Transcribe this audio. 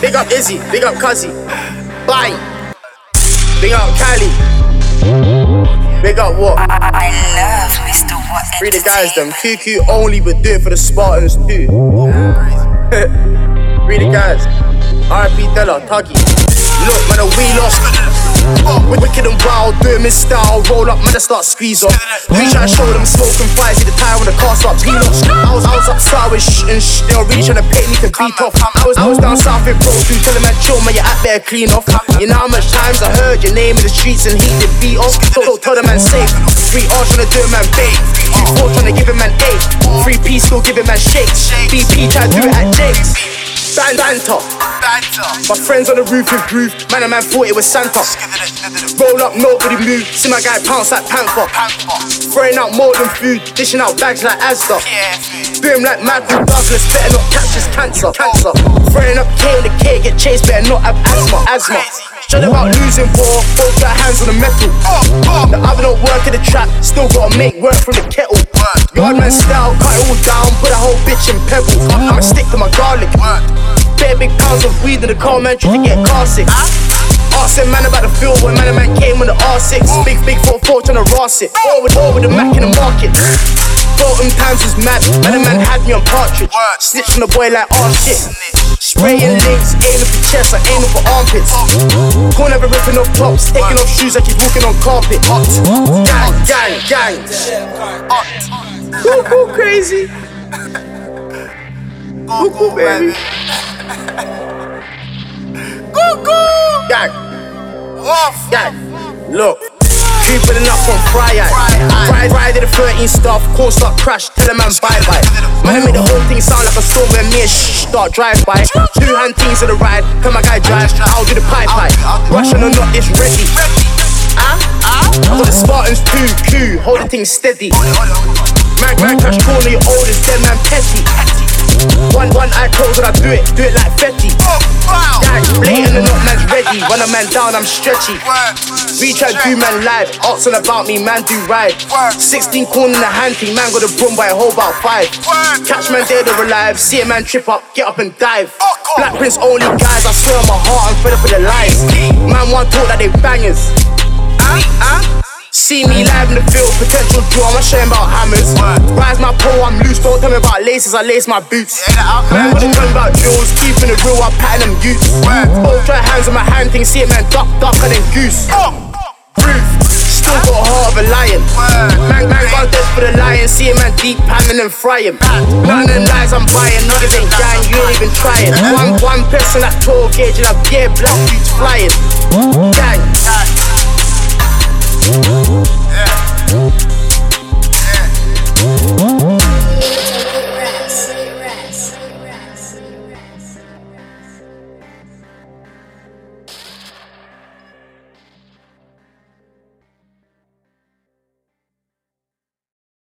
Big up Izzy, big up Cuzzy. Bye. Big up Cali. Big up what? I love Mr. What Free the guys, them QQ only, but do it for the Spartans too. Free the guys. RP Della, Tuggy. Look, man, we lost. Oh, wicked and wild, do it in style. Roll up, man, I start squeeze. We try to show them smoking fire, see the tire when the car off. I was, I was upside with shh and shh. They were really trying to pay me to beat off. I was, I was down south in Pro 2, telling man, chill, man, you're out there clean off. You know how much times I heard your name in the streets and he did beat off. So, so tell the man safe. Three R trying to do a man bait. Two four trying to give him man eight. Three P still giving man shakes. BP try to do it at Jake's. Banter. My friends on the roof with groove. Man, a man thought it was Santa. Roll up, nobody move. See my guy pounce like Panther. Throwing out more than food, dishing out bags like Asda. Doing like Matthew Douglas, better not catch this cancer. Cancer. Throwing up K in the K, get chased, better not have asthma. Asthma. Shut about losing war, both got hands on the metal. The other don't work in the trap, still gotta make work from the kettle. Yardman style, cut it all down, bitch in pebbles. I'ma stick to my garlic. Bare big pounds of weed in the car, man, try to get car sick. Asking man about the field when man a man came with the R6. Big, big 4-4 trying to ross it. All with, all with the Mac in the market. Bolton times was mad, man a man had me on partridge. Snitch on the boy like, oh shit. Spraying links, aiming for chest, I aiming for armpits. Corn never ripping off tops, taking off shoes like he's walking on carpet. Hot. Gang, gang, gang. Cuckoo crazy. Cuckoo baby. Cuckoo. Gang. Gang. Look. Creeping up on Friday. Friday, Friday the 13th stuff. Call start crash. Tell a man bye bye. Man, I made the whole thing sound like a storm when me and shh start drive by. Two hand things in the ride. Come my guy drive. I'll do the pipe pipe. Russian or not, it's ready. Ah, ah. I got the Spartans too, Q. Hold the thing steady. Man, man, crash corner, your oldest dead man petty. One, one eye closed when I do it, do it like Fetty. Gang, blatant and not man's ready. When a man down, I'm stretchy. Reach out, do man live. Asking about me, man do ride. 16 corn in the hand man got a broom by a whole about five. Catch man dead or alive, see a man trip up, get up and dive. Black Prince only guys, I swear on my heart, I'm fed up with the lies. Man want talk that they bangers. Ah, ah. See me live in the field, potential draw, I'm showing about hammers. Rise my pole, I'm loose, don't tell me about laces, I lace my boots. Man, what you talking about drills, keeping it real, I pattern them. Both try hands on my hand, thing, see a man duck, duck, and then goose. Roof, still got a heart of a lion. Man, man, got dead for the lion, see a man deep panning and frying. None of them lies I'm buying, niggas ain't gang, you ain't even trying. One, one person that 12 gauge and I yeah, block dudes flying. Gang.